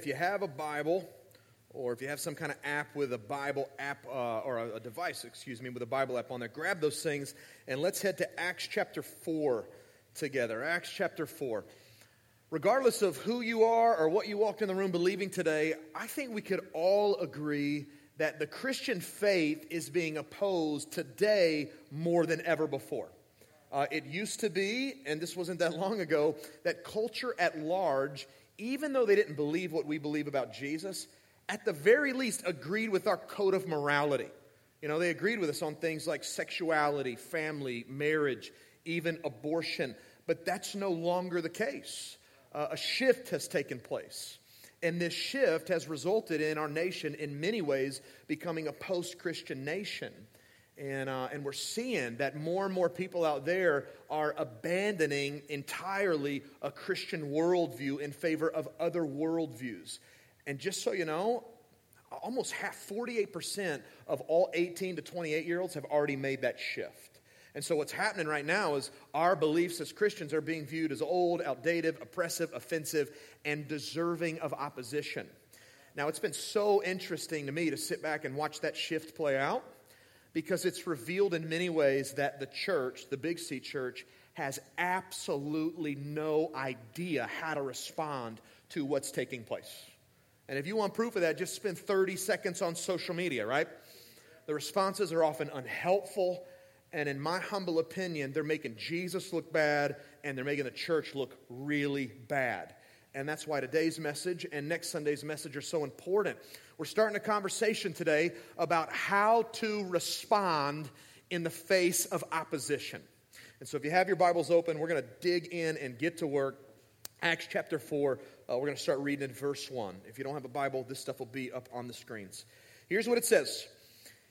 if you have a Bible, or if you have some kind of app with a Bible app, uh, or a, a device, excuse me, with a Bible app on there, grab those things and let's head to Acts chapter 4 together. Acts chapter 4. Regardless of who you are or what you walked in the room believing today, I think we could all agree that the Christian faith is being opposed today more than ever before. Uh, it used to be, and this wasn't that long ago, that culture at large, even though they didn't believe what we believe about Jesus, at the very least agreed with our code of morality. You know, they agreed with us on things like sexuality, family, marriage, even abortion. But that's no longer the case. Uh, a shift has taken place. And this shift has resulted in our nation, in many ways, becoming a post Christian nation. And, uh, and we're seeing that more and more people out there are abandoning entirely a Christian worldview in favor of other worldviews. And just so you know, almost half, 48% of all 18 to 28 year olds have already made that shift. And so, what's happening right now is our beliefs as Christians are being viewed as old, outdated, oppressive, offensive, and deserving of opposition. Now, it's been so interesting to me to sit back and watch that shift play out because it's revealed in many ways that the church, the Big C church, has absolutely no idea how to respond to what's taking place. And if you want proof of that, just spend 30 seconds on social media, right? The responses are often unhelpful, and in my humble opinion, they're making Jesus look bad and they're making the church look really bad. And that's why today's message and next Sunday's message are so important. We're starting a conversation today about how to respond in the face of opposition. And so, if you have your Bibles open, we're going to dig in and get to work. Acts chapter 4, uh, we're going to start reading in verse 1. If you don't have a Bible, this stuff will be up on the screens. Here's what it says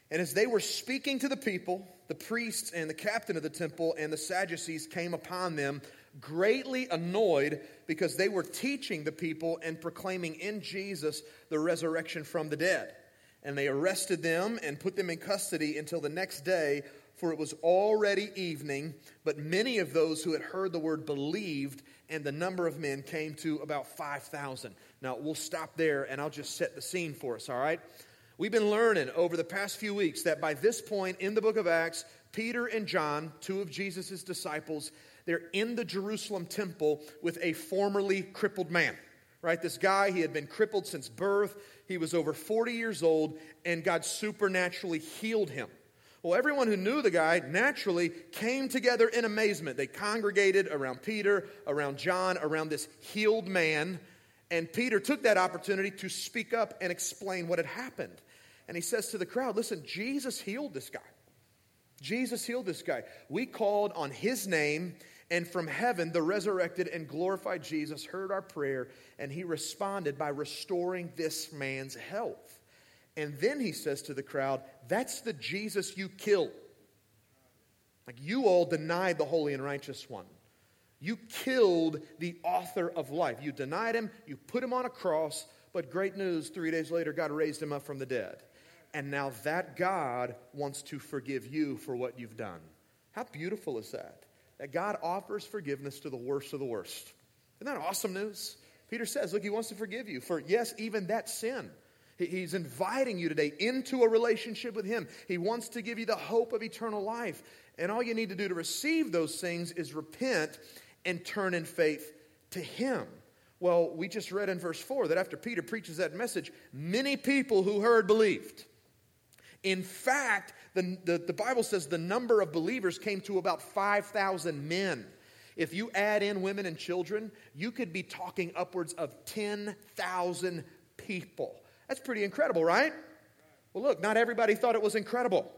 And as they were speaking to the people, the priests and the captain of the temple and the Sadducees came upon them greatly annoyed because they were teaching the people and proclaiming in Jesus the resurrection from the dead. And they arrested them and put them in custody until the next day, for it was already evening. But many of those who had heard the word believed, and the number of men came to about 5,000. Now, we'll stop there and I'll just set the scene for us, all right? We've been learning over the past few weeks that by this point in the book of Acts, Peter and John, two of Jesus' disciples, they're in the Jerusalem temple with a formerly crippled man. Right? This guy, he had been crippled since birth. He was over 40 years old, and God supernaturally healed him. Well, everyone who knew the guy naturally came together in amazement. They congregated around Peter, around John, around this healed man. And Peter took that opportunity to speak up and explain what had happened. And he says to the crowd, Listen, Jesus healed this guy. Jesus healed this guy. We called on his name, and from heaven, the resurrected and glorified Jesus heard our prayer, and he responded by restoring this man's health. And then he says to the crowd, That's the Jesus you killed. Like you all denied the holy and righteous one. You killed the author of life. You denied him, you put him on a cross, but great news three days later, God raised him up from the dead. And now that God wants to forgive you for what you've done. How beautiful is that? That God offers forgiveness to the worst of the worst. Isn't that awesome news? Peter says, Look, he wants to forgive you for, yes, even that sin. He's inviting you today into a relationship with Him. He wants to give you the hope of eternal life. And all you need to do to receive those things is repent and turn in faith to Him. Well, we just read in verse 4 that after Peter preaches that message, many people who heard believed. In fact, the, the, the, Bible says the number of believers came to about 5,000 men. If you add in women and children, you could be talking upwards of 10,000 people. That's pretty incredible, right? Well, look, not everybody thought it was incredible.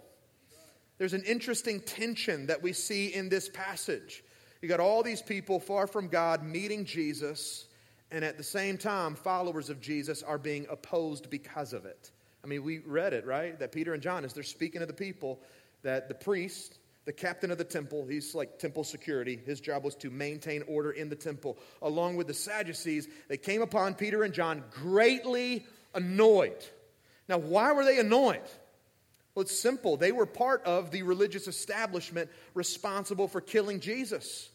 There's an interesting tension that we see in this passage. You got all these people far from God meeting Jesus, and at the same time, followers of Jesus are being opposed because of it. I mean, we read it, right? That Peter and John, as they're speaking to the people, that the priest, the captain of the temple, he's like temple security. His job was to maintain order in the temple. Along with the Sadducees, they came upon Peter and John greatly annoyed. Now, why were they annoyed? Well, it's simple. They were part of the religious establishment responsible for killing Jesus.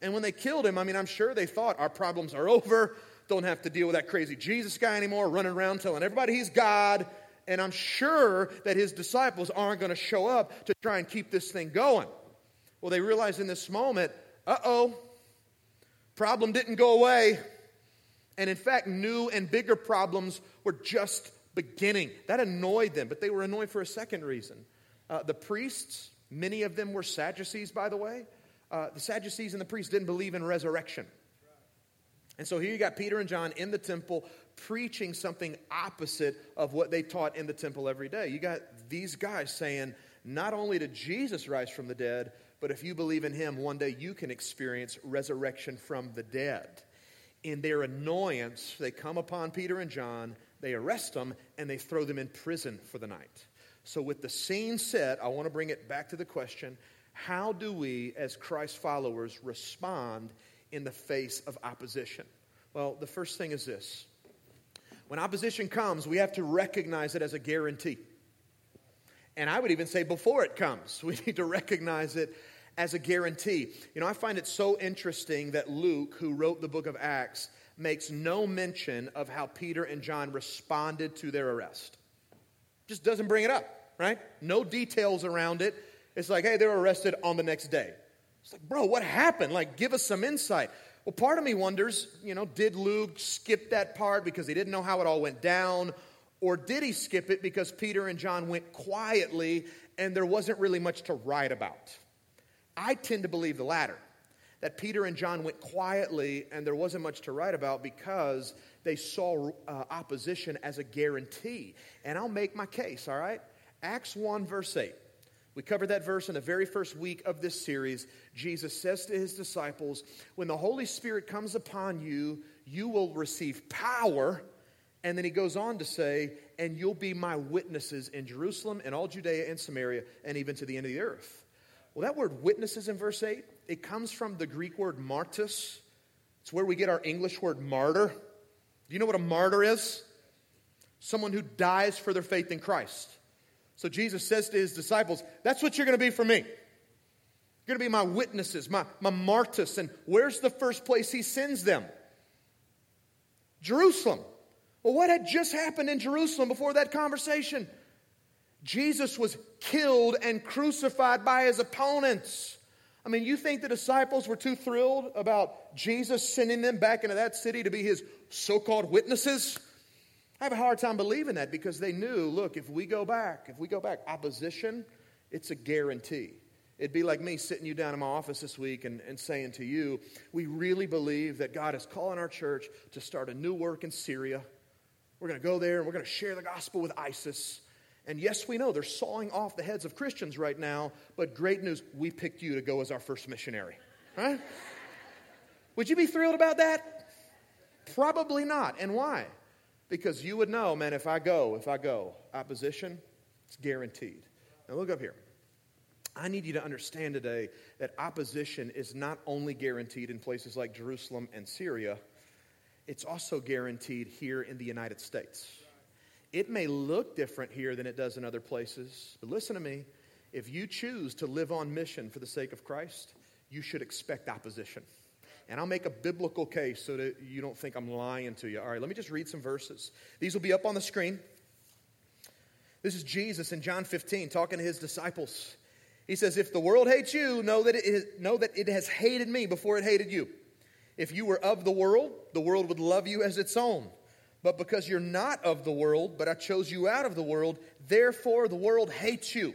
And when they killed him, I mean, I'm sure they thought our problems are over don't have to deal with that crazy Jesus guy anymore, running around telling everybody he's God. And I'm sure that his disciples aren't going to show up to try and keep this thing going. Well, they realize in this moment, uh oh, problem didn't go away. And in fact, new and bigger problems were just beginning. That annoyed them, but they were annoyed for a second reason. Uh, the priests, many of them were Sadducees, by the way. Uh, the Sadducees and the priests didn't believe in resurrection. And so here you got Peter and John in the temple preaching something opposite of what they taught in the temple every day. You got these guys saying, not only did Jesus rise from the dead, but if you believe in him, one day you can experience resurrection from the dead. In their annoyance, they come upon Peter and John, they arrest them, and they throw them in prison for the night. So, with the scene set, I want to bring it back to the question how do we, as Christ followers, respond in the face of opposition? Well, the first thing is this when opposition comes, we have to recognize it as a guarantee. And I would even say before it comes, we need to recognize it as a guarantee. You know, I find it so interesting that Luke, who wrote the book of Acts, makes no mention of how Peter and John responded to their arrest. Just doesn't bring it up, right? No details around it. It's like, hey, they were arrested on the next day. It's like, bro, what happened? Like, give us some insight. Well, part of me wonders, you know, did Luke skip that part because he didn't know how it all went down? Or did he skip it because Peter and John went quietly and there wasn't really much to write about? I tend to believe the latter that Peter and John went quietly and there wasn't much to write about because they saw uh, opposition as a guarantee. And I'll make my case, all right? Acts 1, verse 8. We covered that verse in the very first week of this series. Jesus says to his disciples, When the Holy Spirit comes upon you, you will receive power. And then he goes on to say, And you'll be my witnesses in Jerusalem and all Judea and Samaria and even to the end of the earth. Well, that word witnesses in verse 8, it comes from the Greek word martus. It's where we get our English word martyr. Do you know what a martyr is? Someone who dies for their faith in Christ. So Jesus says to his disciples, That's what you're going to be for me. You're going to be my witnesses, my, my martus. And where's the first place he sends them? Jerusalem. Well, what had just happened in Jerusalem before that conversation? Jesus was killed and crucified by his opponents. I mean, you think the disciples were too thrilled about Jesus sending them back into that city to be his so called witnesses? I have a hard time believing that because they knew look, if we go back, if we go back, opposition, it's a guarantee. It'd be like me sitting you down in my office this week and, and saying to you, we really believe that God is calling our church to start a new work in Syria. We're going to go there and we're going to share the gospel with ISIS. And yes, we know they're sawing off the heads of Christians right now, but great news, we picked you to go as our first missionary. Right? Would you be thrilled about that? Probably not. And why? Because you would know, man, if I go, if I go, opposition, it's guaranteed. Now look up here. I need you to understand today that opposition is not only guaranteed in places like Jerusalem and Syria, it's also guaranteed here in the United States. It may look different here than it does in other places, but listen to me. If you choose to live on mission for the sake of Christ, you should expect opposition. And I'll make a biblical case so that you don't think I'm lying to you. All right, let me just read some verses. These will be up on the screen. This is Jesus in John 15 talking to his disciples. He says, If the world hates you, know that, it is, know that it has hated me before it hated you. If you were of the world, the world would love you as its own. But because you're not of the world, but I chose you out of the world, therefore the world hates you.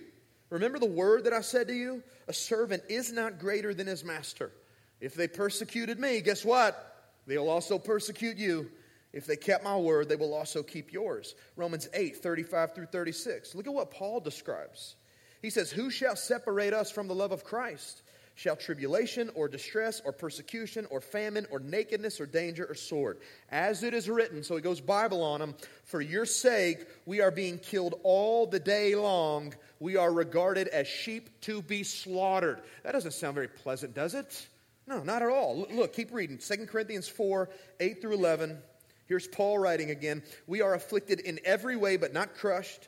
Remember the word that I said to you? A servant is not greater than his master. If they persecuted me, guess what? They'll also persecute you. If they kept my word, they will also keep yours. Romans 8, 35 through 36. Look at what Paul describes. He says, Who shall separate us from the love of Christ? shall tribulation or distress or persecution or famine or nakedness or danger or sword. As it is written, so he goes Bible on them, for your sake we are being killed all the day long. We are regarded as sheep to be slaughtered. That doesn't sound very pleasant, does it? No, not at all. Look, keep reading. 2 Corinthians 4 8 through 11. Here's Paul writing again. We are afflicted in every way, but not crushed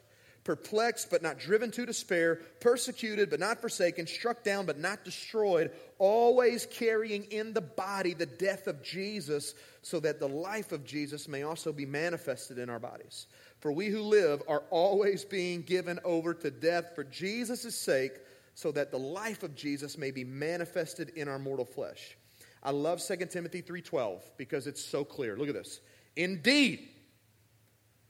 perplexed but not driven to despair, persecuted but not forsaken, struck down but not destroyed, always carrying in the body the death of Jesus, so that the life of Jesus may also be manifested in our bodies. For we who live are always being given over to death for Jesus' sake, so that the life of Jesus may be manifested in our mortal flesh. I love 2 Timothy 3:12 because it's so clear. Look at this. Indeed,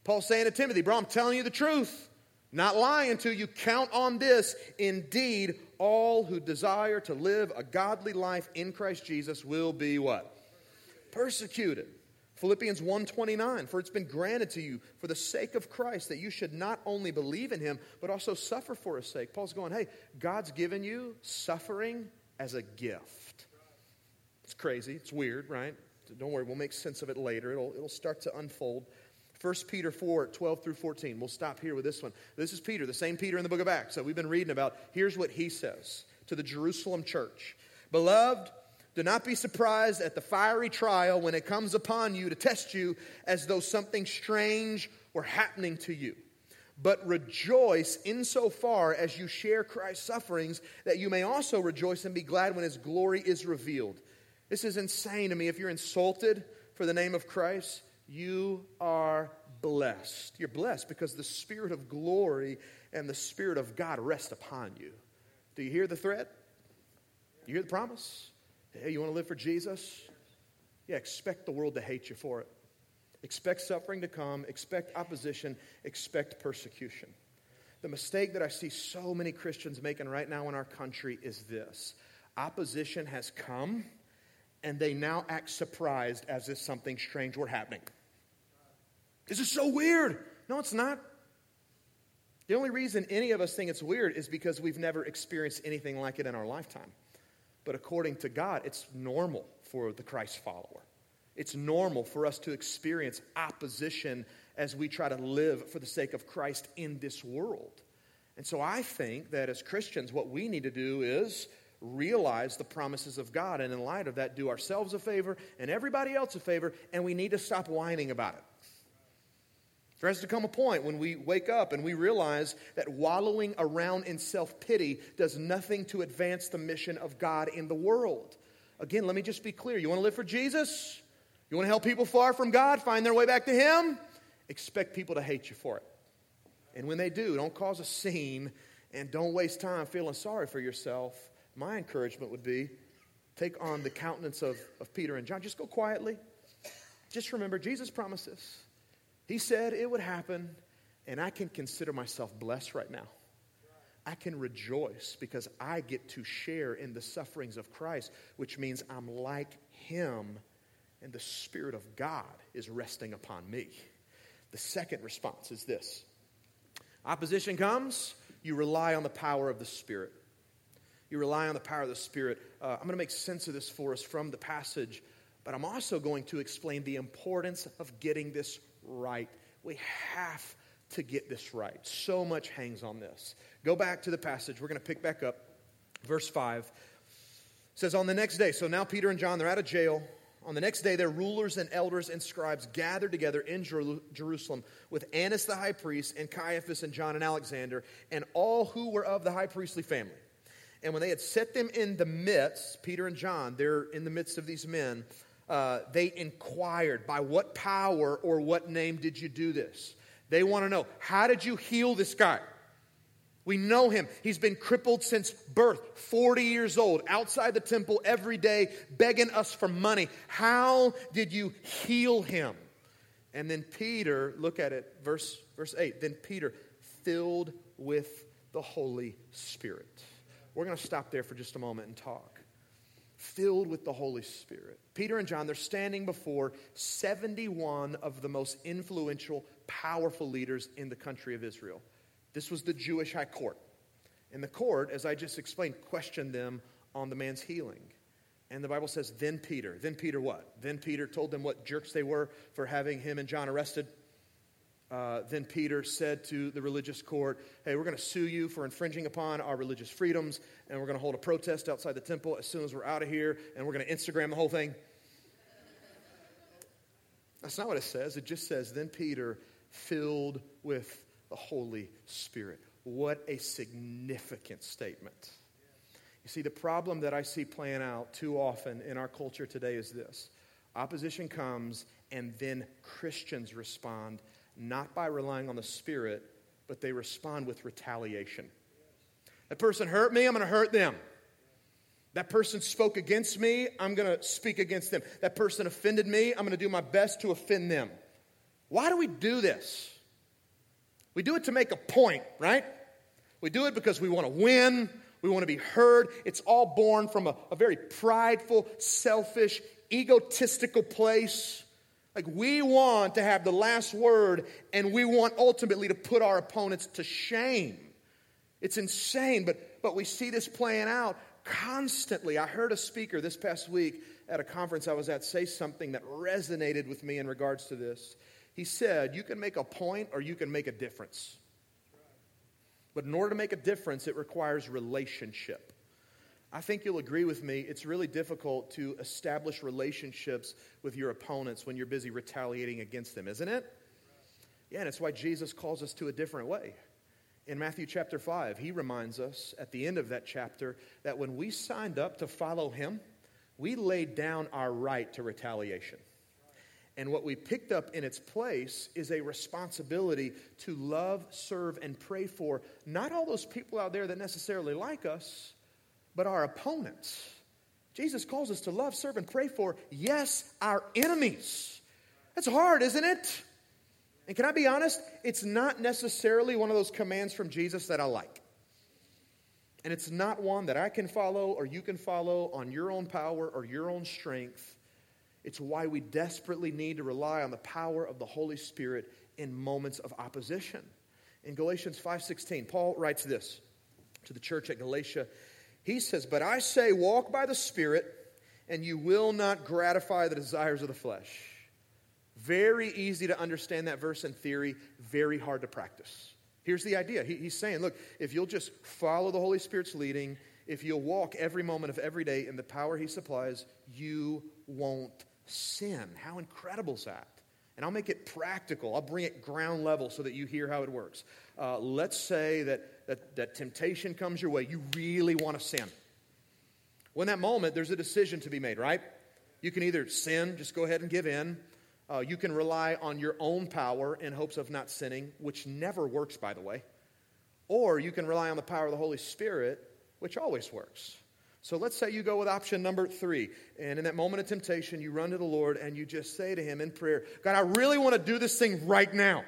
Paul saying to Timothy, bro, I'm telling you the truth. Not lying to you, count on this. Indeed, all who desire to live a godly life in Christ Jesus will be what? Persecuted. Philippians 1:29 For it's been granted to you for the sake of Christ that you should not only believe in him but also suffer for his sake. Paul's going, "Hey, God's given you suffering as a gift." It's crazy, it's weird, right? Don't worry, we'll make sense of it later. It'll, it'll start to unfold. 1 Peter 4, 12 through 14. We'll stop here with this one. This is Peter, the same Peter in the book of Acts that we've been reading about. Here's what he says to the Jerusalem church Beloved, do not be surprised at the fiery trial when it comes upon you to test you as though something strange were happening to you. But rejoice insofar as you share Christ's sufferings, that you may also rejoice and be glad when his glory is revealed. This is insane to me. If you're insulted for the name of Christ, you are blessed. You're blessed because the Spirit of glory and the Spirit of God rest upon you. Do you hear the threat? You hear the promise? Hey, you want to live for Jesus? Yeah, expect the world to hate you for it. Expect suffering to come, expect opposition, expect persecution. The mistake that I see so many Christians making right now in our country is this opposition has come, and they now act surprised as if something strange were happening. This is so weird. No, it's not. The only reason any of us think it's weird is because we've never experienced anything like it in our lifetime. But according to God, it's normal for the Christ follower. It's normal for us to experience opposition as we try to live for the sake of Christ in this world. And so I think that as Christians, what we need to do is realize the promises of God, and in light of that, do ourselves a favor and everybody else a favor, and we need to stop whining about it. There has to come a point when we wake up and we realize that wallowing around in self pity does nothing to advance the mission of God in the world. Again, let me just be clear. You want to live for Jesus? You want to help people far from God find their way back to Him? Expect people to hate you for it. And when they do, don't cause a scene and don't waste time feeling sorry for yourself. My encouragement would be take on the countenance of, of Peter and John. Just go quietly. Just remember, Jesus promises. He said it would happen, and I can consider myself blessed right now. I can rejoice because I get to share in the sufferings of Christ, which means I'm like Him, and the Spirit of God is resting upon me. The second response is this opposition comes, you rely on the power of the Spirit. You rely on the power of the Spirit. Uh, I'm going to make sense of this for us from the passage, but I'm also going to explain the importance of getting this right. We have to get this right. So much hangs on this. Go back to the passage. We're going to pick back up. Verse 5 it says, On the next day, so now Peter and John, they're out of jail. On the next day, their rulers and elders and scribes gathered together in Jerusalem with Annas the high priest and Caiaphas and John and Alexander and all who were of the high priestly family. And when they had set them in the midst, Peter and John, they're in the midst of these men, uh, they inquired, By what power or what name did you do this? They want to know, How did you heal this guy? We know him. He's been crippled since birth, 40 years old, outside the temple every day, begging us for money. How did you heal him? And then Peter, look at it, verse, verse 8. Then Peter, filled with the Holy Spirit. We're going to stop there for just a moment and talk filled with the Holy Spirit. Peter and John, they're standing before 71 of the most influential, powerful leaders in the country of Israel. This was the Jewish high court. And the court, as I just explained, questioned them on the man's healing. And the Bible says, then Peter. Then Peter what? Then Peter told them what jerks they were for having him and John arrested. Uh, then Peter said to the religious court, Hey, we're going to sue you for infringing upon our religious freedoms, and we're going to hold a protest outside the temple as soon as we're out of here, and we're going to Instagram the whole thing. That's not what it says. It just says, Then Peter, filled with the Holy Spirit. What a significant statement. You see, the problem that I see playing out too often in our culture today is this opposition comes, and then Christians respond not by relying on the Spirit, but they respond with retaliation. That person hurt me, I'm going to hurt them. That person spoke against me, I'm going to speak against them. That person offended me, I'm going to do my best to offend them. Why do we do this? We do it to make a point, right? We do it because we want to win, we want to be heard. It's all born from a, a very prideful, selfish, egotistical place. Like we want to have the last word, and we want ultimately to put our opponents to shame. It's insane, but, but we see this playing out constantly. I heard a speaker this past week at a conference I was at say something that resonated with me in regards to this. He said, You can make a point or you can make a difference. But in order to make a difference, it requires relationship. I think you'll agree with me, it's really difficult to establish relationships with your opponents when you're busy retaliating against them, isn't it? Yeah, and it's why Jesus calls us to a different way. In Matthew chapter 5, he reminds us at the end of that chapter that when we signed up to follow him, we laid down our right to retaliation. And what we picked up in its place is a responsibility to love, serve, and pray for not all those people out there that necessarily like us, but our opponents. Jesus calls us to love, serve, and pray for, yes, our enemies. That's hard, isn't it? And can I be honest? It's not necessarily one of those commands from Jesus that I like. And it's not one that I can follow or you can follow on your own power or your own strength. It's why we desperately need to rely on the power of the Holy Spirit in moments of opposition. In Galatians 5:16, Paul writes this to the church at Galatia. He says, "But I say walk by the Spirit, and you will not gratify the desires of the flesh." Very easy to understand that verse in theory, very hard to practice. Here's the idea he, he's saying, look, if you'll just follow the Holy Spirit's leading, if you'll walk every moment of every day in the power he supplies, you won't sin. How incredible is that? And I'll make it practical. I'll bring it ground level so that you hear how it works. Uh, let's say that, that, that temptation comes your way. You really want to sin. Well, in that moment, there's a decision to be made, right? You can either sin, just go ahead and give in, uh, you can rely on your own power in hopes of not sinning, which never works, by the way. Or you can rely on the power of the Holy Spirit, which always works. So let's say you go with option number three. And in that moment of temptation, you run to the Lord and you just say to Him in prayer, God, I really want to do this thing right now.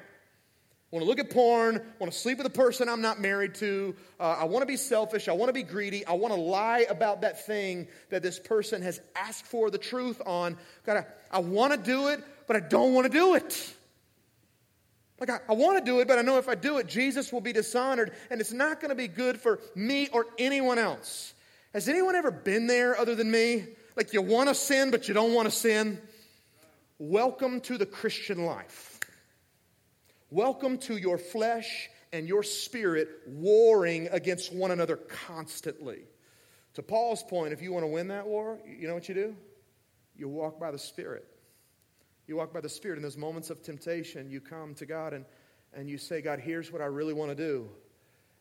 Want to look at porn. I want to sleep with a person I'm not married to. Uh, I want to be selfish. I want to be greedy. I want to lie about that thing that this person has asked for the truth on. God, I, I want to do it, but I don't want to do it. Like, I, I want to do it, but I know if I do it, Jesus will be dishonored, and it's not going to be good for me or anyone else. Has anyone ever been there other than me? Like, you want to sin, but you don't want to sin? Welcome to the Christian life. Welcome to your flesh and your spirit warring against one another constantly. To Paul's point, if you want to win that war, you know what you do? You walk by the Spirit. You walk by the Spirit. In those moments of temptation, you come to God and, and you say, God, here's what I really want to do.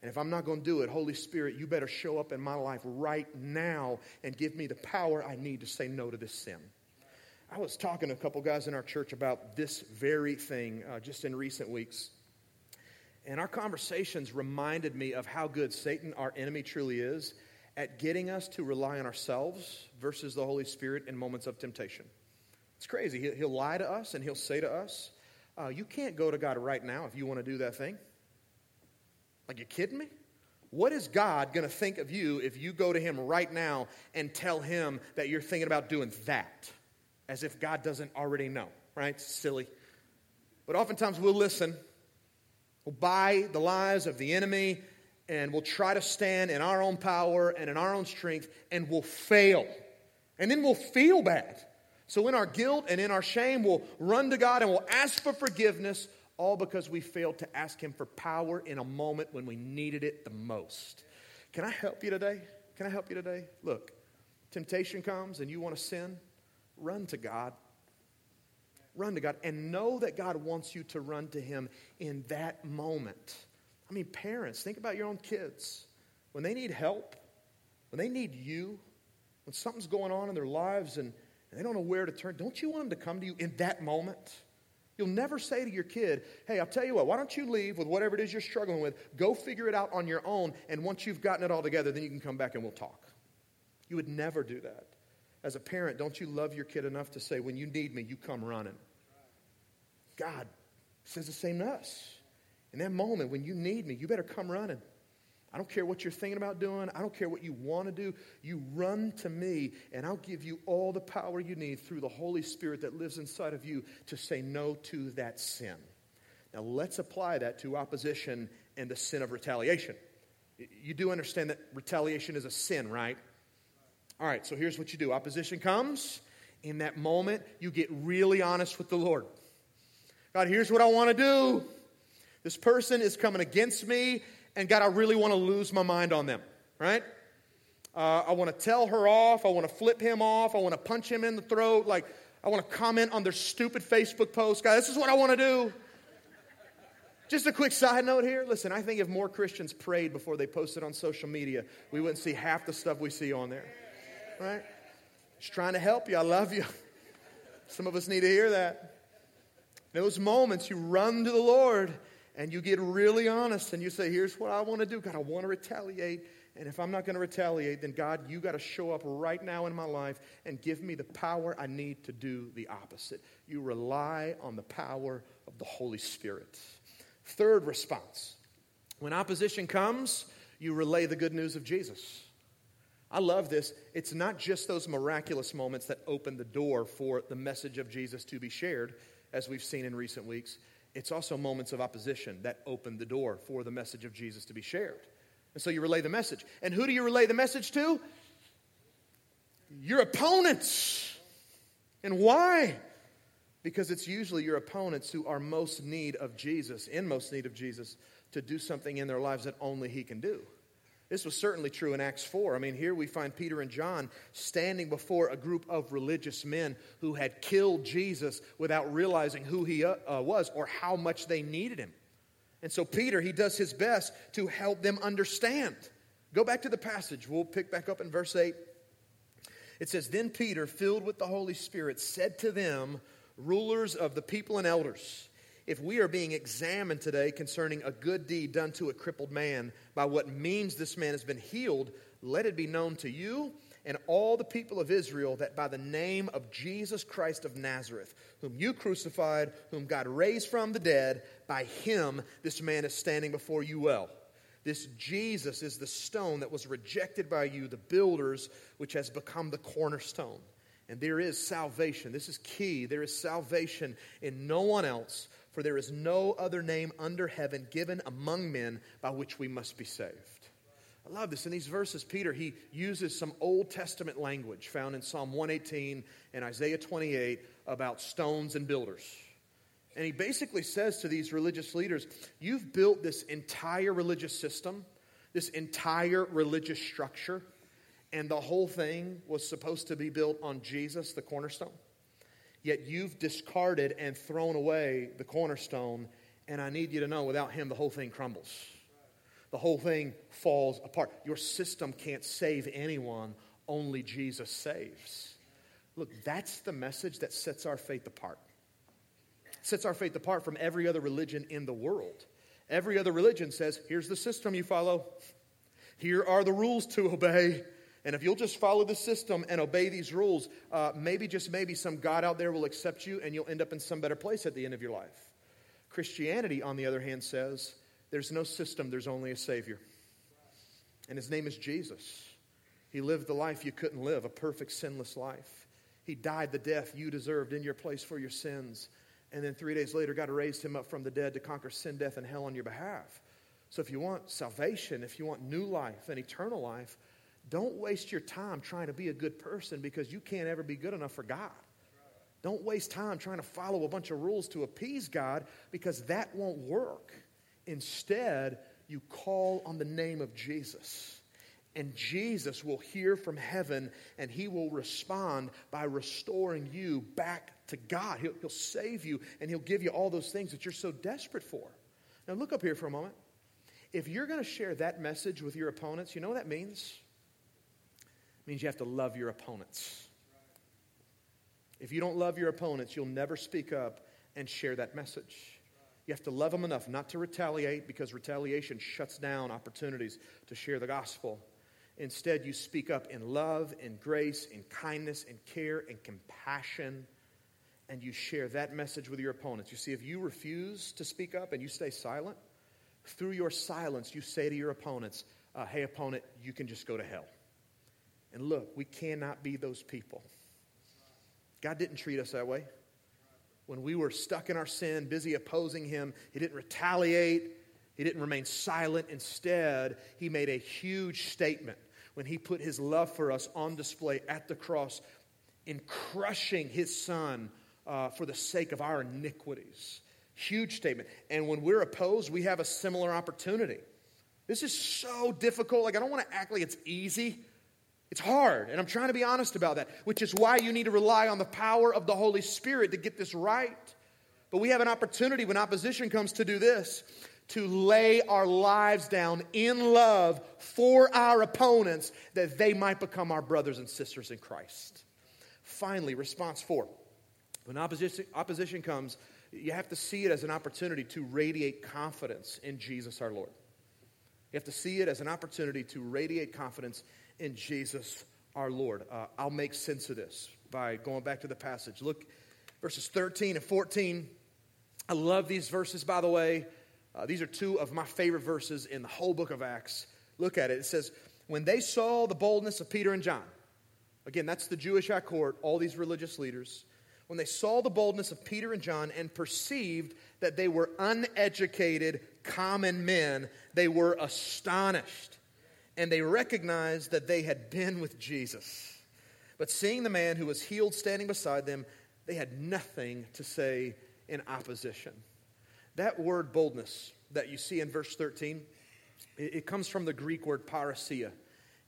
And if I'm not going to do it, Holy Spirit, you better show up in my life right now and give me the power I need to say no to this sin. I was talking to a couple guys in our church about this very thing uh, just in recent weeks. And our conversations reminded me of how good Satan, our enemy, truly is at getting us to rely on ourselves versus the Holy Spirit in moments of temptation. It's crazy. He'll, lie to us and he'll say to us, uh, You can't go to God right now if you want to do that thing. Like, you kidding me? What is God going to think of you if you go to Him right now and tell Him that you're thinking about doing that? As if God doesn't already know, right? Silly. But oftentimes we'll listen, we'll buy the lies of the enemy, and we'll try to stand in our own power and in our own strength, and we'll fail. And then we'll feel bad. So, in our guilt and in our shame, we'll run to God and we'll ask for forgiveness, all because we failed to ask Him for power in a moment when we needed it the most. Can I help you today? Can I help you today? Look, temptation comes and you want to sin, run to God. Run to God and know that God wants you to run to Him in that moment. I mean, parents, think about your own kids. When they need help, when they need you, when something's going on in their lives and, and they don't know where to turn, don't you want them to come to you in that moment? You'll never say to your kid, hey, I'll tell you what, why don't you leave with whatever it is you're struggling with, go figure it out on your own, and once you've gotten it all together, then you can come back and we'll talk. You would never do that. As a parent, don't you love your kid enough to say, when you need me, you come running? God says the same to us. In that moment, when you need me, you better come running. I don't care what you're thinking about doing. I don't care what you want to do. You run to me, and I'll give you all the power you need through the Holy Spirit that lives inside of you to say no to that sin. Now, let's apply that to opposition and the sin of retaliation. You do understand that retaliation is a sin, right? All right, so here's what you do opposition comes. In that moment, you get really honest with the Lord. God, here's what I want to do. This person is coming against me and God, I really want to lose my mind on them, right? Uh, I want to tell her off. I want to flip him off. I want to punch him in the throat. Like, I want to comment on their stupid Facebook post. God, this is what I want to do. Just a quick side note here. Listen, I think if more Christians prayed before they posted on social media, we wouldn't see half the stuff we see on there. Right? Just trying to help you. I love you. Some of us need to hear that. In those moments, you run to the Lord and you get really honest and you say, Here's what I want to do. God, I want to retaliate. And if I'm not going to retaliate, then God, you got to show up right now in my life and give me the power I need to do the opposite. You rely on the power of the Holy Spirit. Third response when opposition comes, you relay the good news of Jesus. I love this. It's not just those miraculous moments that open the door for the message of Jesus to be shared, as we've seen in recent weeks it's also moments of opposition that open the door for the message of Jesus to be shared. And so you relay the message. And who do you relay the message to? Your opponents. And why? Because it's usually your opponents who are most need of Jesus, in most need of Jesus, to do something in their lives that only He can do. This was certainly true in Acts 4. I mean, here we find Peter and John standing before a group of religious men who had killed Jesus without realizing who he uh, uh, was or how much they needed him. And so Peter, he does his best to help them understand. Go back to the passage. We'll pick back up in verse 8. It says, Then Peter, filled with the Holy Spirit, said to them, rulers of the people and elders, if we are being examined today concerning a good deed done to a crippled man, by what means this man has been healed, let it be known to you and all the people of Israel that by the name of Jesus Christ of Nazareth, whom you crucified, whom God raised from the dead, by him this man is standing before you well. This Jesus is the stone that was rejected by you, the builders, which has become the cornerstone. And there is salvation. This is key. There is salvation in no one else for there is no other name under heaven given among men by which we must be saved. I love this. In these verses, Peter, he uses some Old Testament language found in Psalm 118 and Isaiah 28 about stones and builders. And he basically says to these religious leaders, You've built this entire religious system, this entire religious structure, and the whole thing was supposed to be built on Jesus, the cornerstone. Yet you've discarded and thrown away the cornerstone, and I need you to know without him, the whole thing crumbles. The whole thing falls apart. Your system can't save anyone, only Jesus saves. Look, that's the message that sets our faith apart. Sets our faith apart from every other religion in the world. Every other religion says, here's the system you follow, here are the rules to obey. And if you'll just follow the system and obey these rules, uh, maybe, just maybe, some God out there will accept you and you'll end up in some better place at the end of your life. Christianity, on the other hand, says there's no system, there's only a Savior. And his name is Jesus. He lived the life you couldn't live, a perfect, sinless life. He died the death you deserved in your place for your sins. And then three days later, God raised him up from the dead to conquer sin, death, and hell on your behalf. So if you want salvation, if you want new life and eternal life, don't waste your time trying to be a good person because you can't ever be good enough for God. Don't waste time trying to follow a bunch of rules to appease God because that won't work. Instead, you call on the name of Jesus And Jesus will hear from heaven and he will respond by restoring you back to God. He'll, he'll save you and he'll give you all those things that you're so desperate for. Now, look up here for a moment. If you're going to share that message with your opponents, you know what that means? Means you have to love your opponents. If you don't love your opponents, you'll never speak up and share that message. You have to love them enough not to retaliate because retaliation shuts down opportunities to share the gospel. Instead, you speak up in love, in grace, in kindness, in care, in compassion, and you share that message with your opponents. You see, if you refuse to speak up and you stay silent, through your silence, you say to your opponents, uh, Hey, opponent, you can just go to hell. And look, we cannot be those people. God didn't treat us that way. When we were stuck in our sin, busy opposing Him, He didn't retaliate, He didn't remain silent. Instead, He made a huge statement when He put His love for us on display at the cross in crushing His Son uh, for the sake of our iniquities. Huge statement. And when we're opposed, we have a similar opportunity. This is so difficult. Like, I don't want to act like it's easy. It's hard, and I'm trying to be honest about that, which is why you need to rely on the power of the Holy Spirit to get this right. But we have an opportunity when opposition comes to do this to lay our lives down in love for our opponents that they might become our brothers and sisters in Christ. Finally, response four. When opposition, opposition comes, you have to see it as an opportunity to radiate confidence in Jesus our Lord. You have to see it as an opportunity to radiate confidence in Jesus our Lord. Uh, I'll make sense of this by going back to the passage. Look, verses 13 and 14. I love these verses, by the way. Uh, these are two of my favorite verses in the whole book of Acts. Look at it. It says, When they saw the boldness of Peter and John, again, that's the Jewish high court, all these religious leaders, when they saw the boldness of Peter and John and perceived that they were uneducated, common men, they were astonished and they recognized that they had been with Jesus. But seeing the man who was healed standing beside them, they had nothing to say in opposition. That word boldness that you see in verse 13, it comes from the Greek word parrhesia,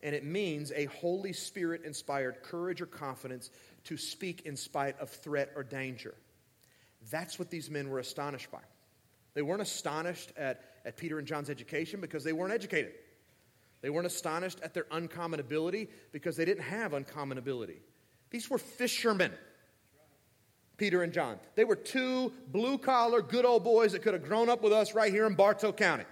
and it means a Holy Spirit inspired courage or confidence to speak in spite of threat or danger. That's what these men were astonished by. They weren't astonished at, at Peter and John's education because they weren't educated. They weren't astonished at their uncommon ability because they didn't have uncommon ability. These were fishermen, Peter and John. They were two blue collar, good old boys that could have grown up with us right here in Bartow County.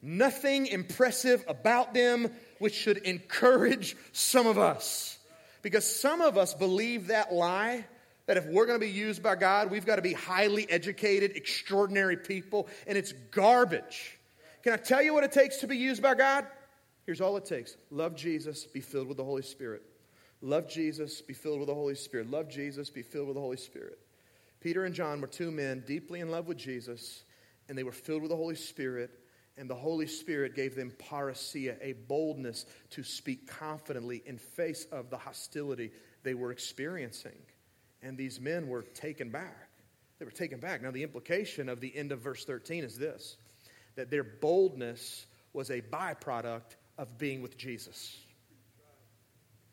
Nothing impressive about them, which should encourage some of us. Because some of us believe that lie that if we're going to be used by God, we've got to be highly educated, extraordinary people, and it's garbage. Can I tell you what it takes to be used by God? Here's all it takes love Jesus, be filled with the Holy Spirit. Love Jesus, be filled with the Holy Spirit. Love Jesus, be filled with the Holy Spirit. Peter and John were two men deeply in love with Jesus, and they were filled with the Holy Spirit, and the Holy Spirit gave them parrhesia, a boldness to speak confidently in face of the hostility they were experiencing. And these men were taken back. They were taken back. Now, the implication of the end of verse 13 is this that their boldness was a byproduct of being with Jesus.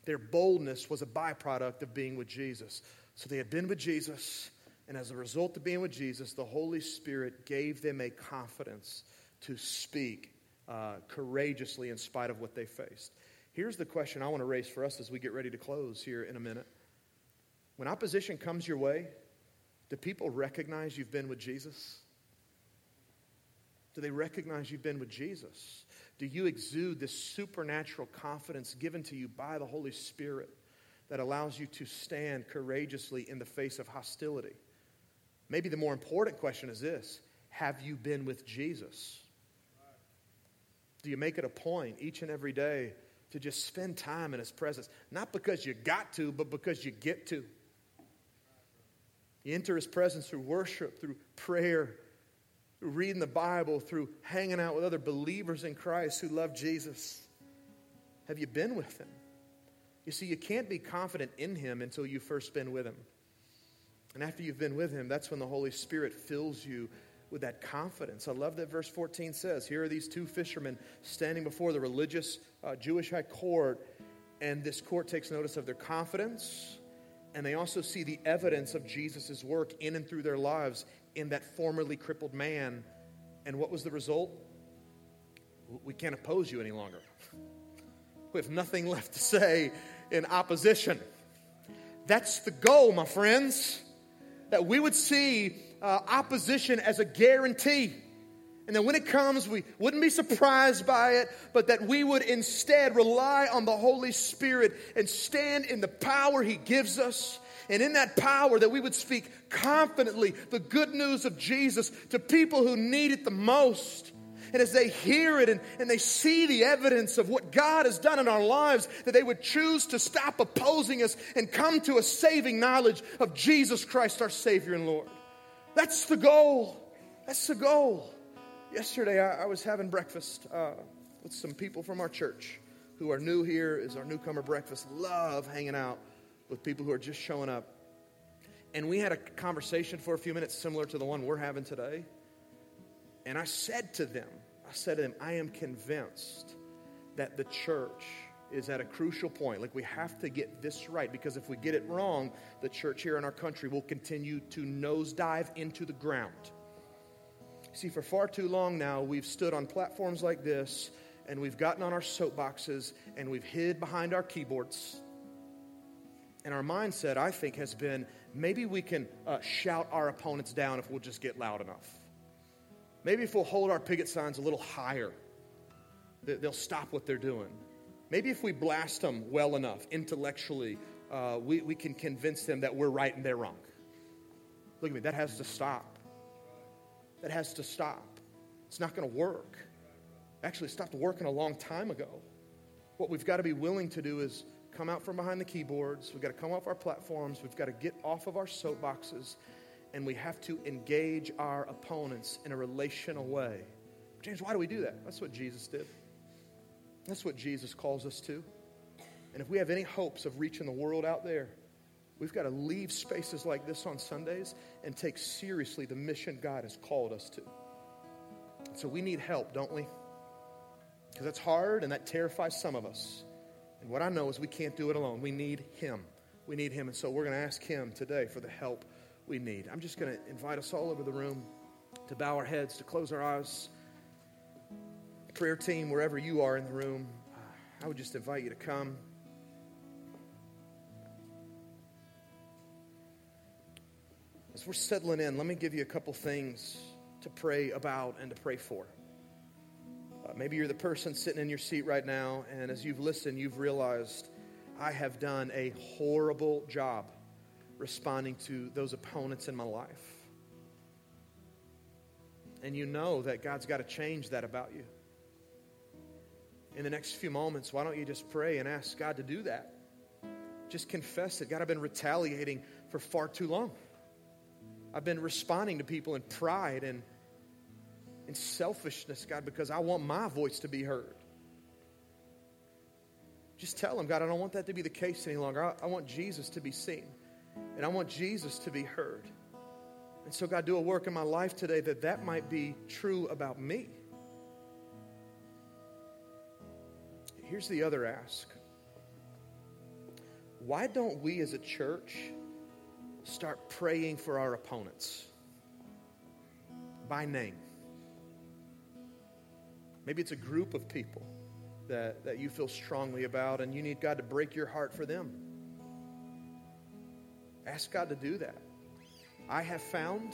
Their boldness was a byproduct of being with Jesus. So they had been with Jesus, and as a result of being with Jesus, the Holy Spirit gave them a confidence to speak uh, courageously in spite of what they faced. Here's the question I want to raise for us as we get ready to close here in a minute. When opposition comes your way, do people recognize you've been with Jesus? Do they recognize you've been with Jesus? Do you exude this supernatural confidence given to you by the Holy Spirit that allows you to stand courageously in the face of hostility? Maybe the more important question is this Have you been with Jesus? Do you make it a point each and every day to just spend time in His presence? Not because you got to, but because you get to. You enter His presence through worship, through prayer, reading the Bible, through hanging out with other believers in Christ who love Jesus? Have you been with Him? You see, you can't be confident in Him until you've first been with Him. And after you've been with Him, that's when the Holy Spirit fills you with that confidence. I love that verse 14 says, Here are these two fishermen standing before the religious uh, Jewish high court, and this court takes notice of their confidence, and they also see the evidence of Jesus' work in and through their lives in that formerly crippled man. And what was the result? We can't oppose you any longer. We have nothing left to say in opposition. That's the goal, my friends. That we would see uh, opposition as a guarantee. And that when it comes, we wouldn't be surprised by it, but that we would instead rely on the Holy Spirit and stand in the power He gives us. And in that power, that we would speak confidently the good news of Jesus to people who need it the most. And as they hear it and, and they see the evidence of what God has done in our lives, that they would choose to stop opposing us and come to a saving knowledge of Jesus Christ, our Savior and Lord. That's the goal. That's the goal. Yesterday, I, I was having breakfast uh, with some people from our church who are new here, is our newcomer breakfast. Love hanging out with people who are just showing up. And we had a conversation for a few minutes similar to the one we're having today. And I said to them, I said to them, I am convinced that the church is at a crucial point. Like, we have to get this right because if we get it wrong, the church here in our country will continue to nosedive into the ground. See, for far too long now, we've stood on platforms like this and we've gotten on our soapboxes and we've hid behind our keyboards. And our mindset, I think, has been maybe we can uh, shout our opponents down if we'll just get loud enough. Maybe if we'll hold our picket signs a little higher, they'll stop what they're doing. Maybe if we blast them well enough intellectually, uh, we, we can convince them that we're right and they're wrong. Look at me, that has to stop. That has to stop. It's not going to work. Actually, stopped working a long time ago. What we've got to be willing to do is come out from behind the keyboards. We've got to come off our platforms. We've got to get off of our soapboxes and we have to engage our opponents in a relational way. James, why do we do that? That's what Jesus did. That's what Jesus calls us to. And if we have any hopes of reaching the world out there, we've got to leave spaces like this on Sundays and take seriously the mission God has called us to. So we need help, don't we? Because that's hard and that terrifies some of us. And what I know is we can't do it alone. We need Him. We need Him. And so we're going to ask Him today for the help we need. I'm just going to invite us all over the room to bow our heads, to close our eyes. Prayer team, wherever you are in the room, uh, I would just invite you to come. As we're settling in, let me give you a couple things to pray about and to pray for. Maybe you're the person sitting in your seat right now, and as you've listened, you've realized I have done a horrible job responding to those opponents in my life. And you know that God's got to change that about you. In the next few moments, why don't you just pray and ask God to do that? Just confess it. God, I've been retaliating for far too long. I've been responding to people in pride and in selfishness, God, because I want my voice to be heard. Just tell him, God, I don't want that to be the case any longer. I, I want Jesus to be seen. And I want Jesus to be heard. And so, God, do a work in my life today that that might be true about me. Here's the other ask Why don't we as a church start praying for our opponents by name? Maybe it's a group of people that, that you feel strongly about, and you need God to break your heart for them. Ask God to do that. I have found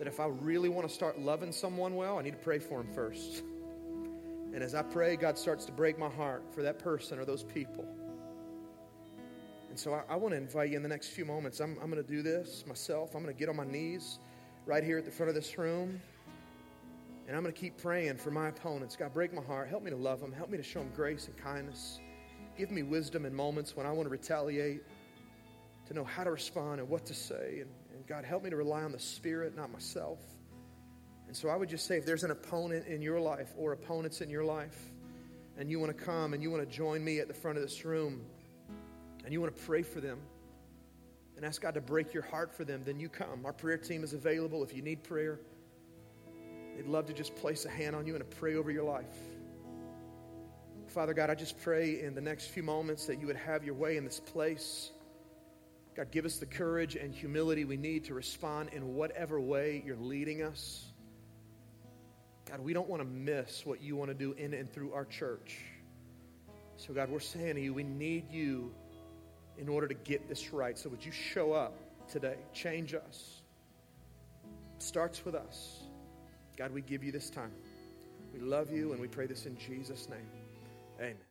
that if I really want to start loving someone well, I need to pray for them first. And as I pray, God starts to break my heart for that person or those people. And so I, I want to invite you in the next few moments. I'm, I'm going to do this myself. I'm going to get on my knees right here at the front of this room. And I'm going to keep praying for my opponents. God, break my heart. Help me to love them. Help me to show them grace and kindness. Give me wisdom in moments when I want to retaliate to know how to respond and what to say. And, and God, help me to rely on the Spirit, not myself. And so I would just say if there's an opponent in your life or opponents in your life, and you want to come and you want to join me at the front of this room, and you want to pray for them and ask God to break your heart for them, then you come. Our prayer team is available if you need prayer. They'd love to just place a hand on you and pray over your life. Father God, I just pray in the next few moments that you would have your way in this place. God, give us the courage and humility we need to respond in whatever way you're leading us. God, we don't want to miss what you want to do in and through our church. So, God, we're saying to you, we need you in order to get this right. So, would you show up today? Change us. It starts with us. God, we give you this time. We love you and we pray this in Jesus' name. Amen.